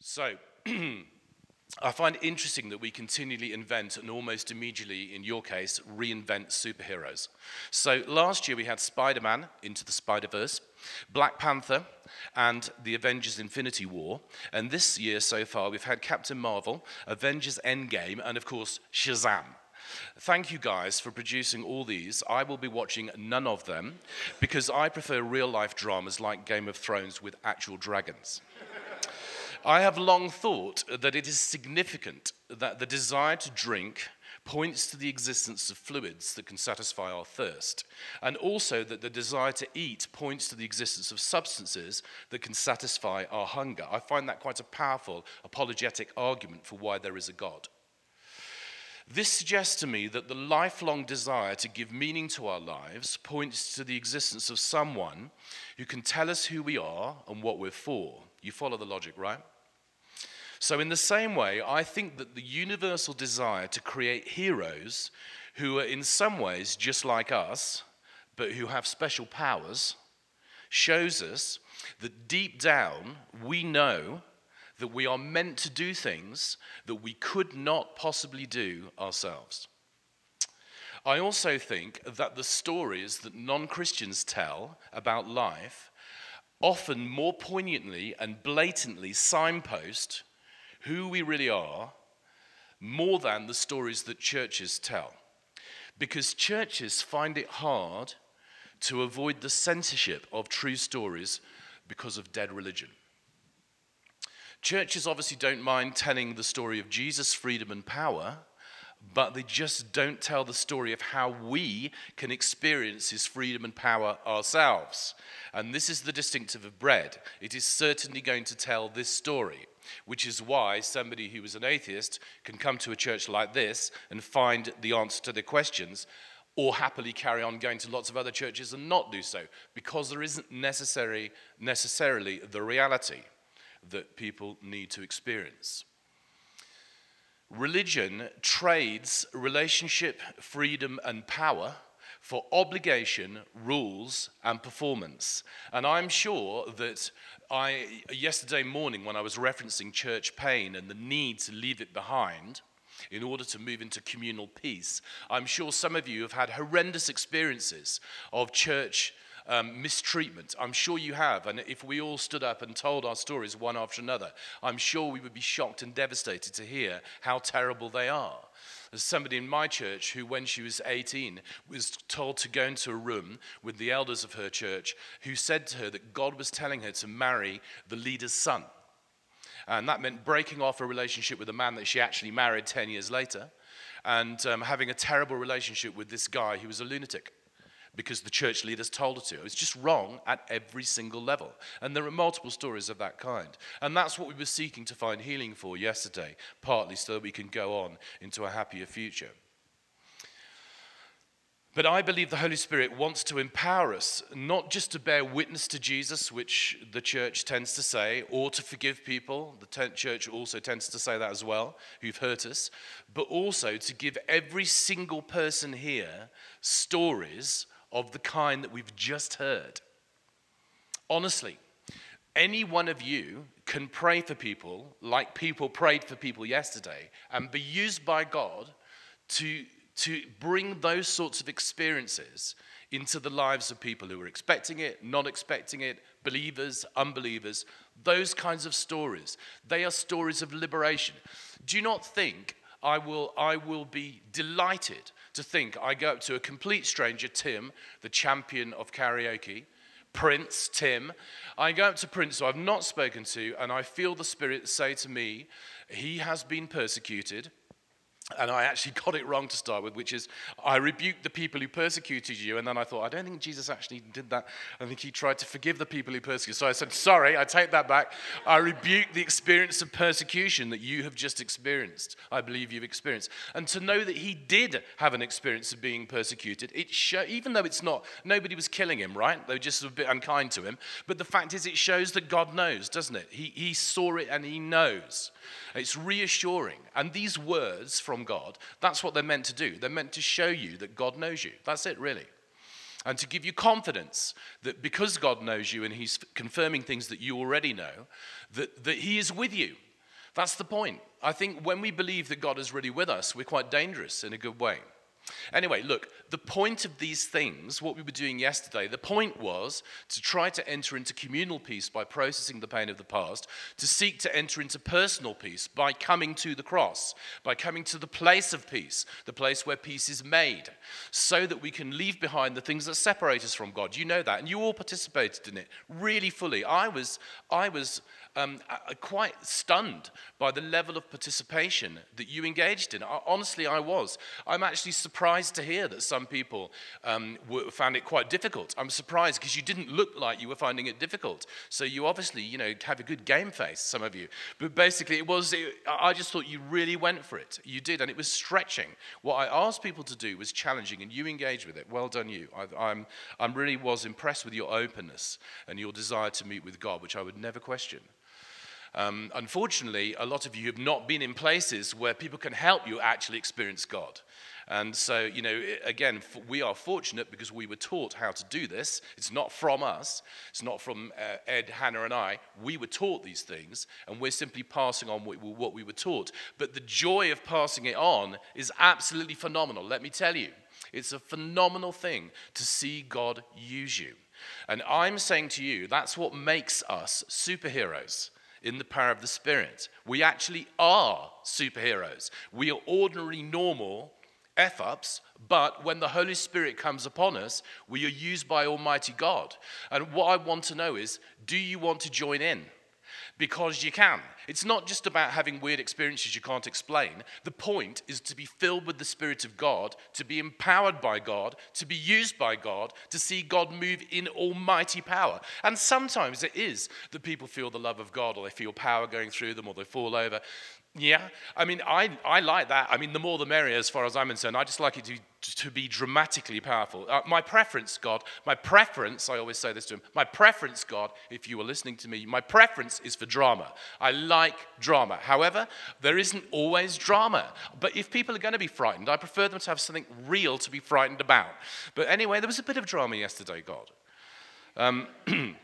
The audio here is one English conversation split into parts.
So, I find it interesting that we continually invent and almost immediately, in your case, reinvent superheroes. So, last year we had Spider Man into the Spider Verse, Black Panther, and the Avengers Infinity War. And this year so far we've had Captain Marvel, Avengers Endgame, and of course, Shazam. Thank you guys for producing all these. I will be watching none of them because I prefer real life dramas like Game of Thrones with actual dragons. I have long thought that it is significant that the desire to drink points to the existence of fluids that can satisfy our thirst, and also that the desire to eat points to the existence of substances that can satisfy our hunger. I find that quite a powerful apologetic argument for why there is a God. This suggests to me that the lifelong desire to give meaning to our lives points to the existence of someone who can tell us who we are and what we're for. You follow the logic, right? So, in the same way, I think that the universal desire to create heroes who are in some ways just like us, but who have special powers, shows us that deep down we know that we are meant to do things that we could not possibly do ourselves. I also think that the stories that non Christians tell about life often more poignantly and blatantly signpost who we really are more than the stories that churches tell. Because churches find it hard to avoid the censorship of true stories because of dead religion. Churches obviously don't mind telling the story of Jesus' freedom and power, but they just don't tell the story of how we can experience his freedom and power ourselves. And this is the distinctive of bread. It is certainly going to tell this story, which is why somebody who was an atheist can come to a church like this and find the answer to their questions, or happily carry on going to lots of other churches and not do so, because there isn't necessary, necessarily the reality that people need to experience. Religion trades relationship, freedom, and power for obligation, rules, and performance. And I'm sure that I, yesterday morning, when I was referencing church pain and the need to leave it behind, in order to move into communal peace. I'm sure some of you have had horrendous experiences of church um, mistreatment. I'm sure you have. And if we all stood up and told our stories one after another, I'm sure we would be shocked and devastated to hear how terrible they are. There's somebody in my church who, when she was 18, was told to go into a room with the elders of her church who said to her that God was telling her to marry the leader's son. And that meant breaking off a relationship with a man that she actually married 10 years later and um, having a terrible relationship with this guy who was a lunatic because the church leaders told her to. It's just wrong at every single level. And there are multiple stories of that kind. And that's what we were seeking to find healing for yesterday, partly so that we can go on into a happier future. But I believe the Holy Spirit wants to empower us not just to bear witness to Jesus, which the church tends to say, or to forgive people. The church also tends to say that as well, who've hurt us, but also to give every single person here stories of the kind that we've just heard. Honestly, any one of you can pray for people like people prayed for people yesterday and be used by God to, to bring those sorts of experiences into the lives of people who are expecting it, not expecting it, believers, unbelievers, those kinds of stories. They are stories of liberation. Do you not think I will, I will be delighted to think I go up to a complete stranger, Tim, the champion of karaoke, Prince, Tim. I go up to Prince, who I've not spoken to, and I feel the Spirit say to me, He has been persecuted. And I actually got it wrong to start with, which is I rebuked the people who persecuted you. And then I thought, I don't think Jesus actually did that. I think he tried to forgive the people who persecuted. So I said, Sorry, I take that back. I rebuke the experience of persecution that you have just experienced. I believe you've experienced. And to know that he did have an experience of being persecuted, it show, even though it's not, nobody was killing him, right? They were just a bit unkind to him. But the fact is, it shows that God knows, doesn't it? He, he saw it and he knows. It's reassuring. And these words from God, that's what they're meant to do. They're meant to show you that God knows you. That's it, really. And to give you confidence that because God knows you and He's confirming things that you already know, that, that He is with you That's the point. I think when we believe that God is really with us, we're quite dangerous in a good way. Anyway, look, the point of these things, what we were doing yesterday, the point was to try to enter into communal peace by processing the pain of the past, to seek to enter into personal peace by coming to the cross, by coming to the place of peace, the place where peace is made, so that we can leave behind the things that separate us from God. You know that, and you all participated in it really fully. I was, I was um, quite stunned by the level of participation that you engaged in. Honestly, I was. I'm actually surprised to hear that some people um, were, found it quite difficult. I'm surprised because you didn't look like you were finding it difficult. So you obviously, you know, have a good game face, some of you. But basically, it was. It, I just thought you really went for it. You did, and it was stretching. What I asked people to do was challenging, and you engaged with it. Well done, you. I, I'm, I'm really was impressed with your openness and your desire to meet with God, which I would never question. Um, unfortunately, a lot of you have not been in places where people can help you actually experience God. And so, you know, again, we are fortunate because we were taught how to do this. It's not from us, it's not from uh, Ed, Hannah, and I. We were taught these things, and we're simply passing on what we were taught. But the joy of passing it on is absolutely phenomenal, let me tell you. It's a phenomenal thing to see God use you. And I'm saying to you, that's what makes us superheroes in the power of the Spirit. We actually are superheroes. We are ordinary, normal F ups, but when the Holy Spirit comes upon us, we are used by Almighty God. And what I want to know is do you want to join in? Because you can. It's not just about having weird experiences you can't explain. The point is to be filled with the Spirit of God, to be empowered by God, to be used by God, to see God move in almighty power. And sometimes it is that people feel the love of God, or they feel power going through them, or they fall over. Yeah, I mean, I, I like that. I mean, the more the merrier as far as I'm concerned. I just like it to, to be dramatically powerful. Uh, my preference, God, my preference, I always say this to him, my preference, God, if you were listening to me, my preference is for drama. I like drama. However, there isn't always drama. But if people are going to be frightened, I prefer them to have something real to be frightened about. But anyway, there was a bit of drama yesterday, God. Um,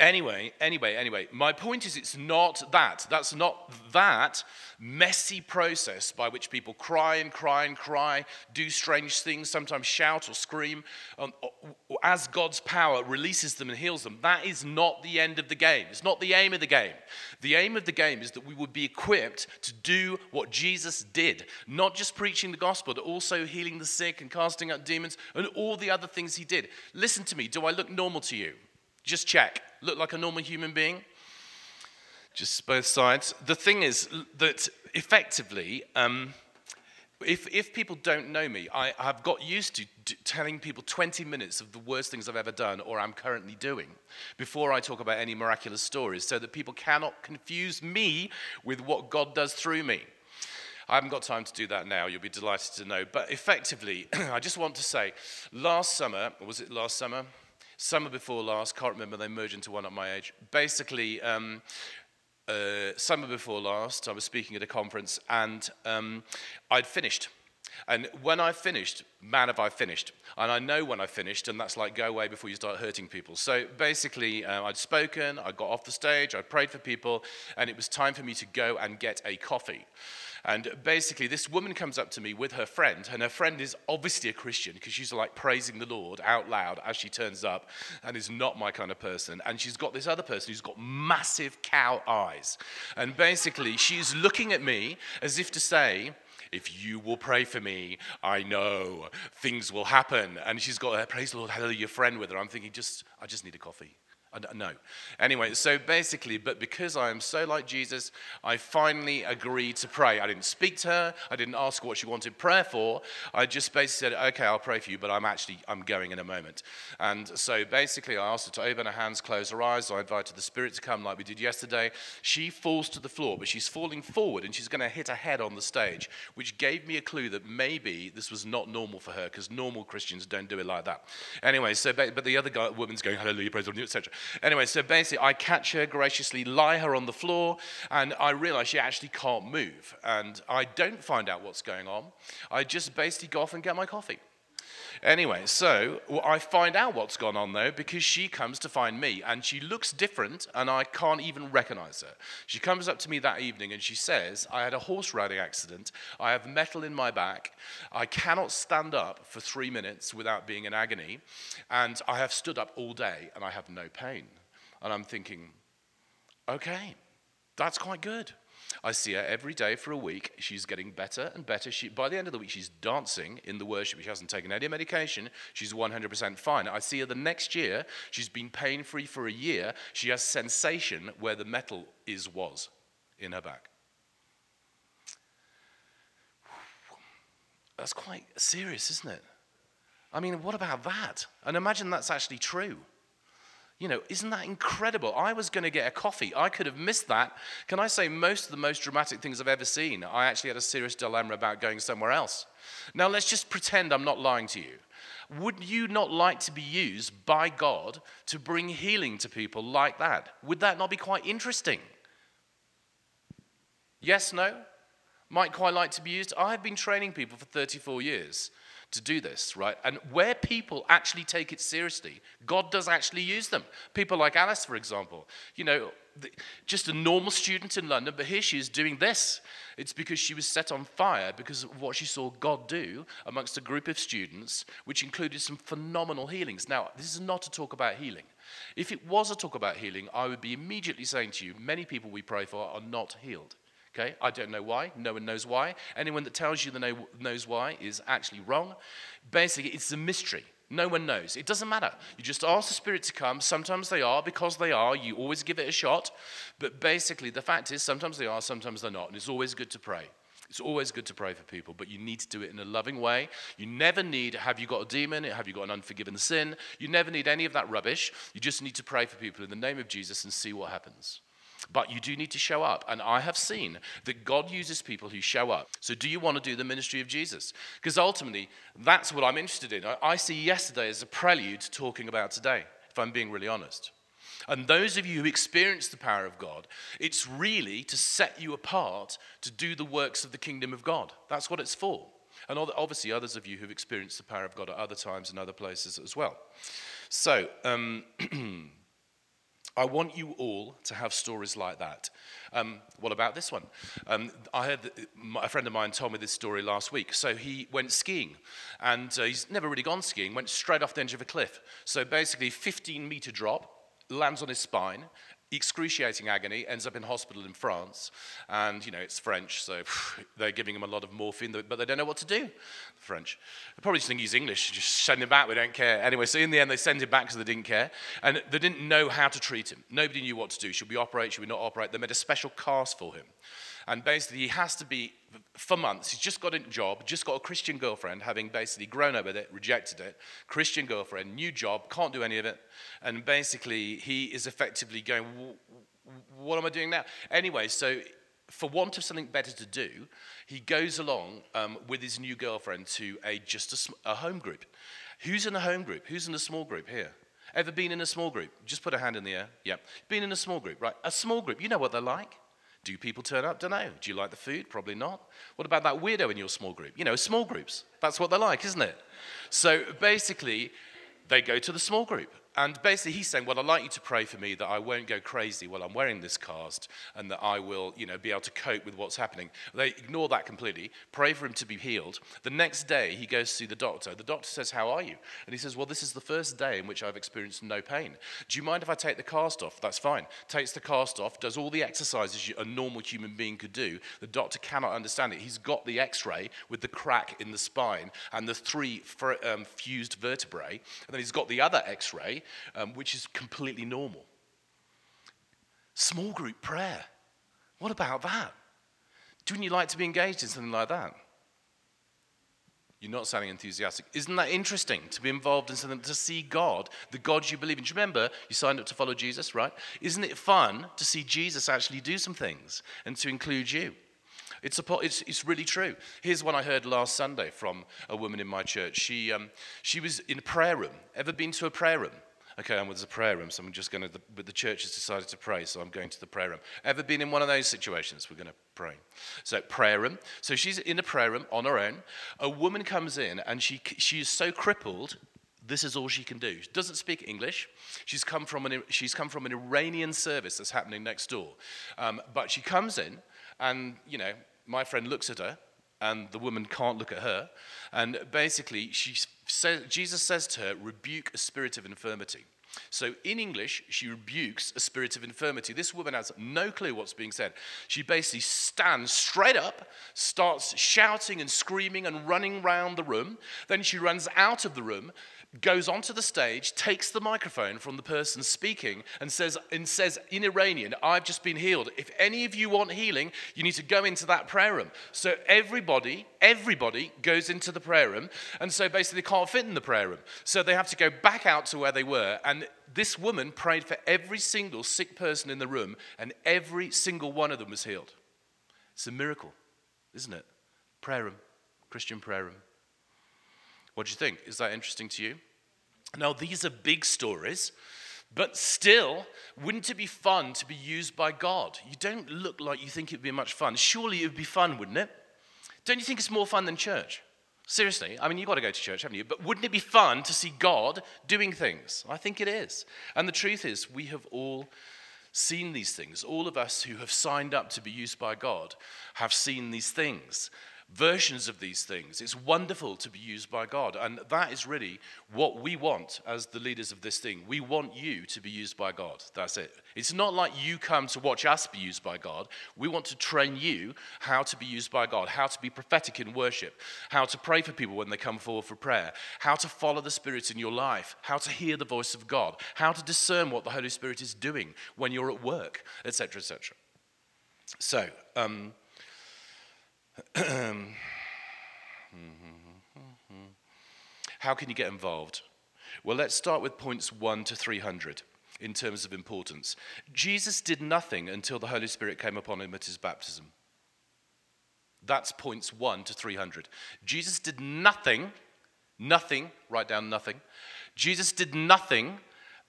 Anyway, anyway, anyway, my point is it's not that. That's not that messy process by which people cry and cry and cry, do strange things, sometimes shout or scream, um, as God's power releases them and heals them. That is not the end of the game. It's not the aim of the game. The aim of the game is that we would be equipped to do what Jesus did, not just preaching the gospel, but also healing the sick and casting out demons and all the other things he did. Listen to me. Do I look normal to you? Just check. Look like a normal human being? Just both sides. The thing is that effectively, um, if, if people don't know me, I, have got used to d- telling people 20 minutes of the worst things I've ever done or I'm currently doing before I talk about any miraculous stories so that people cannot confuse me with what God does through me. I haven't got time to do that now, you'll be delighted to know. But effectively, I just want to say last summer, was it last summer? Summer before last, can't remember, they merged into one at my age. Basically, um, uh, summer before last, I was speaking at a conference and um, I'd finished. And when I finished, man, have I finished. And I know when I finished, and that's like go away before you start hurting people. So basically, uh, I'd spoken, I got off the stage, I prayed for people, and it was time for me to go and get a coffee. And basically, this woman comes up to me with her friend, and her friend is obviously a Christian because she's like praising the Lord out loud as she turns up and is not my kind of person. And she's got this other person who's got massive cow eyes. And basically, she's looking at me as if to say, if you will pray for me, I know things will happen. And she's got her praise the Lord, hallelujah friend with her. I'm thinking, just I just need a coffee. No. Anyway, so basically, but because I am so like Jesus, I finally agreed to pray. I didn't speak to her. I didn't ask what she wanted prayer for. I just basically said, okay, I'll pray for you, but I'm actually, I'm going in a moment. And so basically, I asked her to open her hands, close her eyes. I invited the Spirit to come like we did yesterday. She falls to the floor, but she's falling forward and she's going to hit her head on the stage, which gave me a clue that maybe this was not normal for her because normal Christians don't do it like that. Anyway, so, but the other guy, woman's going, hallelujah, praise the Lord, etc. Anyway, so basically, I catch her graciously, lie her on the floor, and I realize she actually can't move. And I don't find out what's going on. I just basically go off and get my coffee. Anyway, so I find out what's gone on though because she comes to find me and she looks different and I can't even recognize her. She comes up to me that evening and she says, I had a horse riding accident. I have metal in my back. I cannot stand up for three minutes without being in agony. And I have stood up all day and I have no pain. And I'm thinking, okay, that's quite good. I see her every day for a week. She's getting better and better. She, by the end of the week, she's dancing in the worship. She hasn't taken any medication. She's 100% fine. I see her the next year. She's been pain free for a year. She has sensation where the metal is was in her back. That's quite serious, isn't it? I mean, what about that? And imagine that's actually true. You know, isn't that incredible? I was going to get a coffee. I could have missed that. Can I say most of the most dramatic things I've ever seen? I actually had a serious dilemma about going somewhere else. Now, let's just pretend I'm not lying to you. Would you not like to be used by God to bring healing to people like that? Would that not be quite interesting? Yes, no? Might quite like to be used. I've been training people for 34 years to do this, right? And where people actually take it seriously, God does actually use them. People like Alice, for example, you know, just a normal student in London, but here she is doing this. It's because she was set on fire because of what she saw God do amongst a group of students, which included some phenomenal healings. Now, this is not a talk about healing. If it was a talk about healing, I would be immediately saying to you, many people we pray for are not healed. Okay, I don't know why. No one knows why. Anyone that tells you know, knows why is actually wrong. Basically, it's a mystery. No one knows. It doesn't matter. You just ask the Spirit to come. Sometimes they are because they are. You always give it a shot. But basically, the fact is, sometimes they are, sometimes they're not. And it's always good to pray. It's always good to pray for people, but you need to do it in a loving way. You never need, have you got a demon? Have you got an unforgiven sin? You never need any of that rubbish. You just need to pray for people in the name of Jesus and see what happens. But you do need to show up. And I have seen that God uses people who show up. So, do you want to do the ministry of Jesus? Because ultimately, that's what I'm interested in. I see yesterday as a prelude to talking about today, if I'm being really honest. And those of you who experience the power of God, it's really to set you apart to do the works of the kingdom of God. That's what it's for. And obviously, others of you who've experienced the power of God at other times and other places as well. So, um, I want you all to have stories like that. Um, what about this one? Um, I heard a friend of mine told me this story last week. So he went skiing, and uh, he's never really gone skiing, went straight off the edge of a cliff. So basically, 15 meter drop, lands on his spine, excruciating agony, ends up in hospital in France. And, you know, it's French, so they're giving him a lot of morphine, but they don't know what to do. French. They probably just think he's English, just send him back, we don't care. Anyway, so in the end, they send him back because they didn't care. And they didn't know how to treat him. Nobody knew what to do. Should we operate? Should we not operate? They made a special cast for him. And basically, he has to be, for months, he's just got a job, just got a Christian girlfriend, having basically grown up with it, rejected it. Christian girlfriend, new job, can't do any of it. And basically, he is effectively going, What am I doing now? Anyway, so for want of something better to do, he goes along um, with his new girlfriend to a just a, a home group. Who's in a home group? Who's in a small group here? Ever been in a small group? Just put a hand in the air. Yeah. Been in a small group, right? A small group. You know what they're like. Do people turn up? Don't know. Do you like the food? Probably not. What about that weirdo in your small group? You know, small groups. That's what they're like, isn't it? So basically, they go to the small group. And basically, he's saying, Well, I'd like you to pray for me that I won't go crazy while I'm wearing this cast and that I will, you know, be able to cope with what's happening. They ignore that completely, pray for him to be healed. The next day, he goes to see the doctor. The doctor says, How are you? And he says, Well, this is the first day in which I've experienced no pain. Do you mind if I take the cast off? That's fine. Takes the cast off, does all the exercises a normal human being could do. The doctor cannot understand it. He's got the x ray with the crack in the spine and the three um, fused vertebrae. And then he's got the other x ray um, which is completely normal. Small group prayer. What about that? Wouldn't you like to be engaged in something like that? You're not sounding enthusiastic. Isn't that interesting to be involved in something, to see God, the God you believe in? Do you remember you signed up to follow Jesus, right? Isn't it fun to see Jesus actually do some things and to include you? It's, a, it's, it's really true. Here's one I heard last Sunday from a woman in my church. She, um, she was in a prayer room. Ever been to a prayer room? Okay, and there's a prayer room, so I'm just going to, but the church has decided to pray, so I'm going to the prayer room. Ever been in one of those situations? We're going to pray. So, prayer room. So she's in a prayer room on her own. A woman comes in, and she, she is so crippled, this is all she can do. She doesn't speak English. She's come from an, she's come from an Iranian service that's happening next door. Um, but she comes in, and, you know, my friend looks at her, and the woman can't look at her. And basically, she says, Jesus says to her, rebuke a spirit of infirmity. So in English, she rebukes a spirit of infirmity. This woman has no clue what's being said. She basically stands straight up, starts shouting and screaming and running round the room. Then she runs out of the room, goes onto the stage, takes the microphone from the person speaking, and says, and says in Iranian, I've just been healed. If any of you want healing, you need to go into that prayer room. So everybody, everybody goes into the prayer room, and so basically they can't fit in the prayer room. So they have to go back out to where they were. And this woman prayed for every single sick person in the room, and every single one of them was healed. It's a miracle, isn't it? Prayer room, Christian prayer room. What do you think? Is that interesting to you? Now, these are big stories, but still, wouldn't it be fun to be used by God? You don't look like you think it would be much fun. Surely it would be fun, wouldn't it? Don't you think it's more fun than church? Seriously, I mean, you've got to go to church, haven't you? But wouldn't it be fun to see God doing things? I think it is. And the truth is, we have all seen these things. All of us who have signed up to be used by God have seen these things versions of these things. It's wonderful to be used by God. And that is really what we want as the leaders of this thing. We want you to be used by God. That's it. It's not like you come to watch us be used by God. We want to train you how to be used by God, how to be prophetic in worship, how to pray for people when they come forward for prayer, how to follow the Spirit in your life, how to hear the voice of God, how to discern what the Holy Spirit is doing when you're at work, etc., etc. So, um, How can you get involved? Well, let's start with points 1 to 300 in terms of importance. Jesus did nothing until the Holy Spirit came upon him at his baptism. That's points 1 to 300. Jesus did nothing, nothing, write down nothing. Jesus did nothing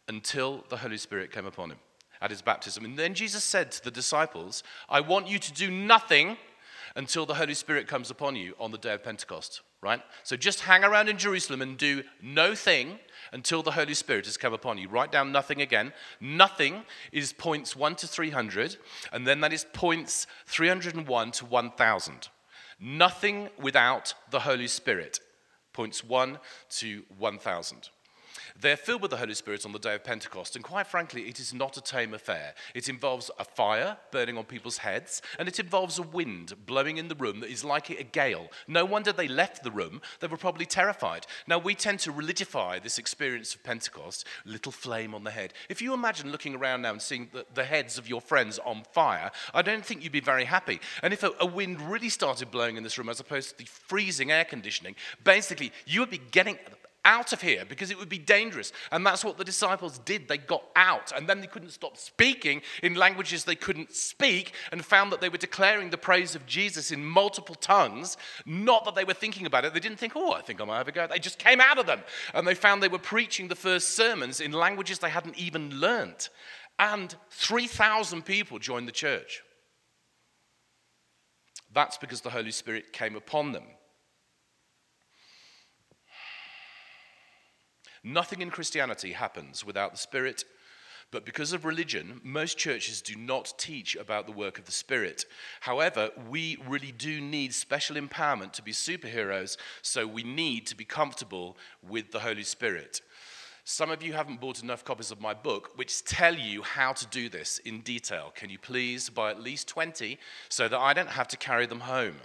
until the Holy Spirit came upon him at his baptism. And then Jesus said to the disciples, I want you to do nothing until the Holy Spirit comes upon you on the day of Pentecost, right? So just hang around in Jerusalem and do no thing until the Holy Spirit has come upon you. Write down nothing again. Nothing is points 1 to 300, and then that is points 301 to 1000. Nothing without the Holy Spirit. Points 1 to 1000. They're filled with the Holy Spirit on the day of Pentecost, and quite frankly, it is not a tame affair. It involves a fire burning on people's heads, and it involves a wind blowing in the room that is like a gale. No wonder they left the room, they were probably terrified. Now, we tend to religify this experience of Pentecost, little flame on the head. If you imagine looking around now and seeing the, the heads of your friends on fire, I don't think you'd be very happy. And if a, a wind really started blowing in this room as opposed to the freezing air conditioning, basically, you would be getting out of here because it would be dangerous. And that's what the disciples did. They got out and then they couldn't stop speaking in languages they couldn't speak and found that they were declaring the praise of Jesus in multiple tongues. Not that they were thinking about it. They didn't think, oh, I think I might have a go. They just came out of them and they found they were preaching the first sermons in languages they hadn't even learnt. And 3,000 people joined the church. That's because the Holy Spirit came upon them. Nothing in Christianity happens without the Spirit. But because of religion, most churches do not teach about the work of the Spirit. However, we really do need special empowerment to be superheroes, so we need to be comfortable with the Holy Spirit. Some of you haven't bought enough copies of my book, which tell you how to do this in detail. Can you please buy at least 20 so that I don't have to carry them home?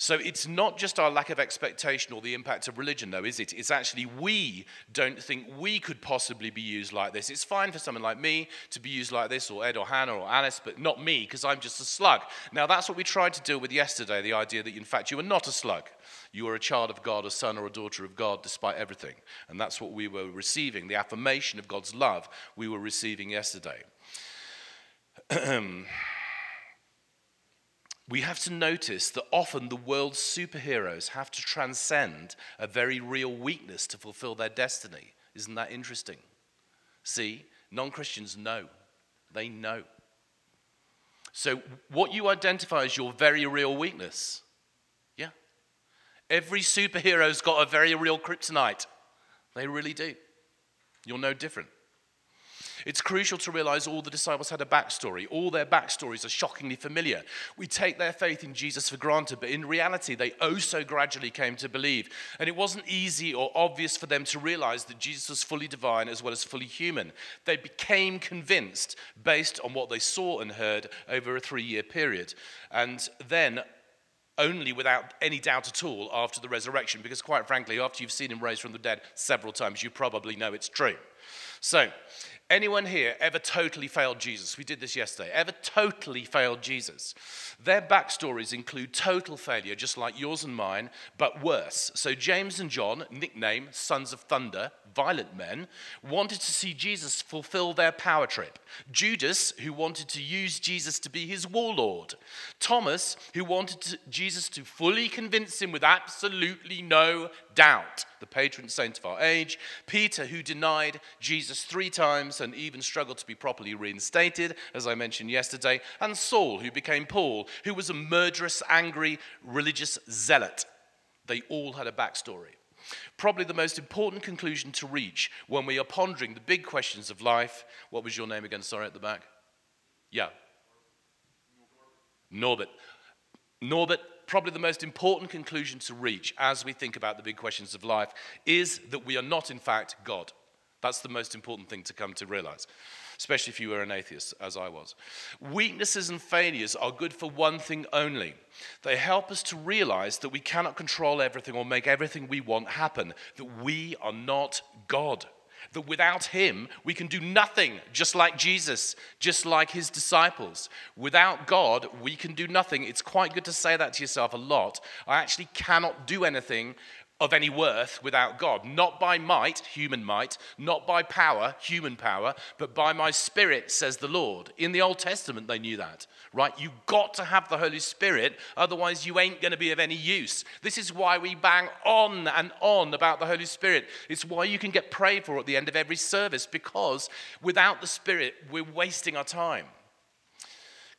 So it's not just our lack of expectation or the impact of religion, though, is it? It's actually we don't think we could possibly be used like this. It's fine for someone like me to be used like this, or Ed, or Hannah, or Alice, but not me, because I'm just a slug. Now, that's what we tried to deal with yesterday the idea that, in fact, you are not a slug. You are a child of God, a son or a daughter of God, despite everything. And that's what we were receiving the affirmation of God's love we were receiving yesterday. we have to notice that often the world's superheroes have to transcend a very real weakness to fulfill their destiny. Isn't that interesting? See, non Christians know. They know. So, what you identify as your very real weakness, yeah. Every superhero's got a very real kryptonite. They really do. You're no different. It's crucial to realize all the disciples had a backstory. All their backstories are shockingly familiar. We take their faith in Jesus for granted, but in reality, they oh so gradually came to believe. And it wasn't easy or obvious for them to realize that Jesus was fully divine as well as fully human. They became convinced based on what they saw and heard over a three year period. And then only without any doubt at all after the resurrection, because quite frankly, after you've seen him raised from the dead several times, you probably know it's true. So, Anyone here ever totally failed Jesus? We did this yesterday. Ever totally failed Jesus? Their backstories include total failure, just like yours and mine, but worse. So, James and John, nickname Sons of Thunder, violent men, wanted to see Jesus fulfill their power trip. Judas, who wanted to use Jesus to be his warlord. Thomas, who wanted to, Jesus to fully convince him with absolutely no doubt, the patron saint of our age. Peter, who denied Jesus three times and even struggled to be properly reinstated, as I mentioned yesterday. And Saul, who became Paul, who was a murderous, angry, religious zealot. They all had a backstory. Probably the most important conclusion to reach when we are pondering the big questions of life. What was your name again? Sorry, at the back. Yeah. Norbert. Norbert, probably the most important conclusion to reach as we think about the big questions of life is that we are not, in fact, God. That's the most important thing to come to realize, especially if you were an atheist, as I was. Weaknesses and failures are good for one thing only they help us to realize that we cannot control everything or make everything we want happen, that we are not God. That without him, we can do nothing, just like Jesus, just like his disciples. Without God, we can do nothing. It's quite good to say that to yourself a lot. I actually cannot do anything of any worth without God. Not by might, human might, not by power, human power, but by my spirit, says the Lord. In the Old Testament, they knew that, right? You've got to have the Holy Spirit, otherwise, you ain't going to be of any use. This is why we bang on and on about the Holy Spirit. It's why you can get prayed for at the end of every service, because without the Spirit, we're wasting our time.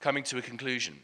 Coming to a conclusion.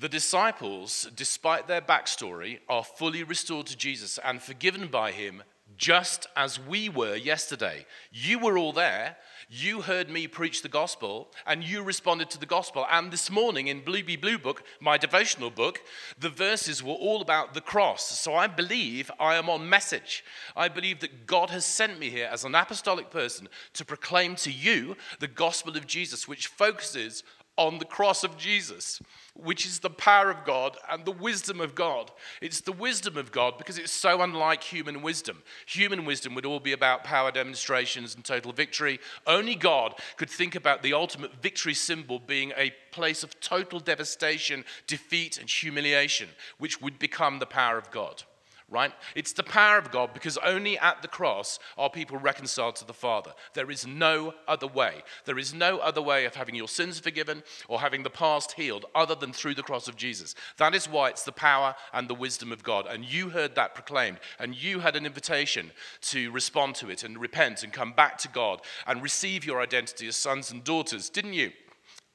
The disciples, despite their backstory, are fully restored to Jesus and forgiven by him just as we were yesterday. You were all there. You heard me preach the gospel and you responded to the gospel. And this morning in Blueby Blue Book, my devotional book, the verses were all about the cross. So I believe I am on message. I believe that God has sent me here as an apostolic person to proclaim to you the gospel of Jesus, which focuses on the cross of Jesus, which is the power of God and the wisdom of God. It's the wisdom of God because it's so unlike human wisdom. Human wisdom would all be about power demonstrations and total victory. Only God could think about the ultimate victory symbol being a place of total devastation, defeat, and humiliation, which would become the power of God right? It's the power of God because only at the cross are people reconciled to the Father. There is no other way. There is no other way of having your sins forgiven or having the past healed other than through the cross of Jesus. That is why it's the power and the wisdom of God. And you heard that proclaimed, and you had an invitation to respond to it and repent and come back to God and receive your identity as sons and daughters, didn't you?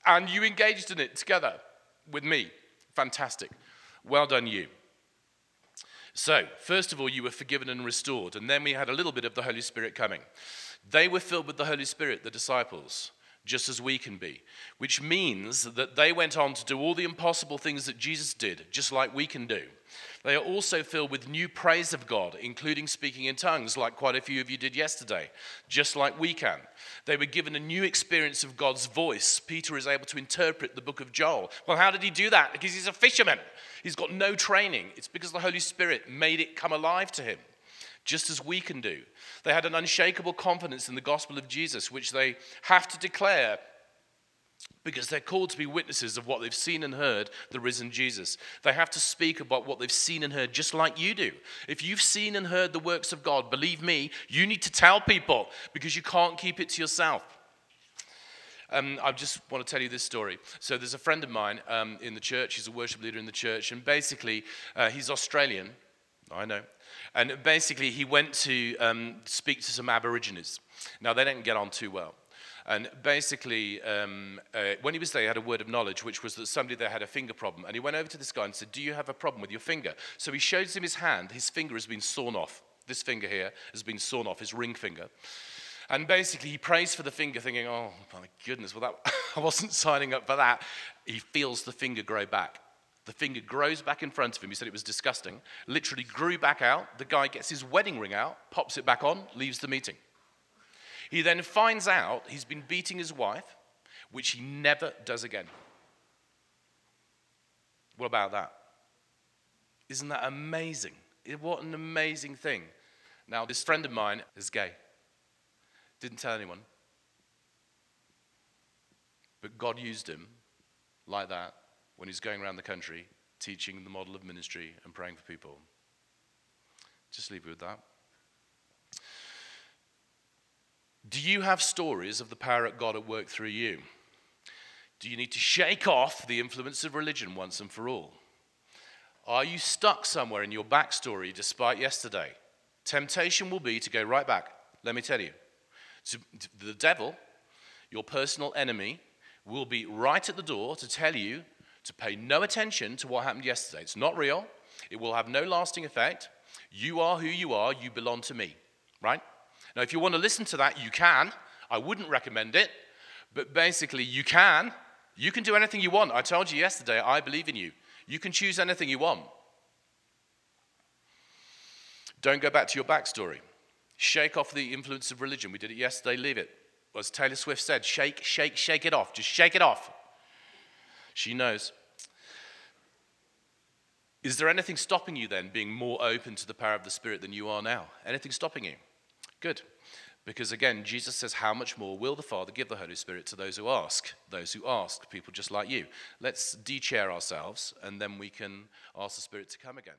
And you engaged in it together with me. Fantastic. Well done, you. So, first of all, you were forgiven and restored, and then we had a little bit of the Holy Spirit coming. They were filled with the Holy Spirit, the disciples, just as we can be, which means that they went on to do all the impossible things that Jesus did, just like we can do. They are also filled with new praise of God, including speaking in tongues, like quite a few of you did yesterday, just like we can. They were given a new experience of God's voice. Peter is able to interpret the book of Joel. Well, how did he do that? Because he's a fisherman. He's got no training. It's because the Holy Spirit made it come alive to him, just as we can do. They had an unshakable confidence in the gospel of Jesus, which they have to declare because they're called to be witnesses of what they've seen and heard the risen Jesus. They have to speak about what they've seen and heard just like you do. If you've seen and heard the works of God, believe me, you need to tell people because you can't keep it to yourself. Um, I just want to tell you this story. So, there's a friend of mine um, in the church. He's a worship leader in the church, and basically, uh, he's Australian. I know. And basically, he went to um, speak to some Aborigines. Now, they didn't get on too well. And basically, um, uh, when he was there, he had a word of knowledge, which was that somebody there had a finger problem. And he went over to this guy and said, Do you have a problem with your finger? So he shows him his hand. His finger has been sawn off. This finger here has been sawn off, his ring finger. And basically, he prays for the finger, thinking, Oh, my goodness, well, that, I wasn't signing up for that. He feels the finger grow back. The finger grows back in front of him. He said it was disgusting. Literally grew back out. The guy gets his wedding ring out, pops it back on, leaves the meeting. He then finds out he's been beating his wife, which he never does again. What about that? Isn't that amazing? What an amazing thing. Now, this friend of mine is gay. Didn't tell anyone. But God used him like that when he's going around the country teaching the model of ministry and praying for people. Just leave it with that. Do you have stories of the power of God at work through you? Do you need to shake off the influence of religion once and for all? Are you stuck somewhere in your backstory despite yesterday? Temptation will be to go right back. Let me tell you. The devil, your personal enemy, will be right at the door to tell you to pay no attention to what happened yesterday. It's not real, it will have no lasting effect. You are who you are, you belong to me, right? Now, if you want to listen to that, you can. I wouldn't recommend it, but basically, you can. You can do anything you want. I told you yesterday, I believe in you. You can choose anything you want. Don't go back to your backstory. Shake off the influence of religion. We did it yesterday, leave it. As Taylor Swift said, shake, shake, shake it off. Just shake it off. She knows. Is there anything stopping you then being more open to the power of the Spirit than you are now? Anything stopping you? Good. Because again, Jesus says, How much more will the Father give the Holy Spirit to those who ask? Those who ask, people just like you. Let's de chair ourselves, and then we can ask the Spirit to come again.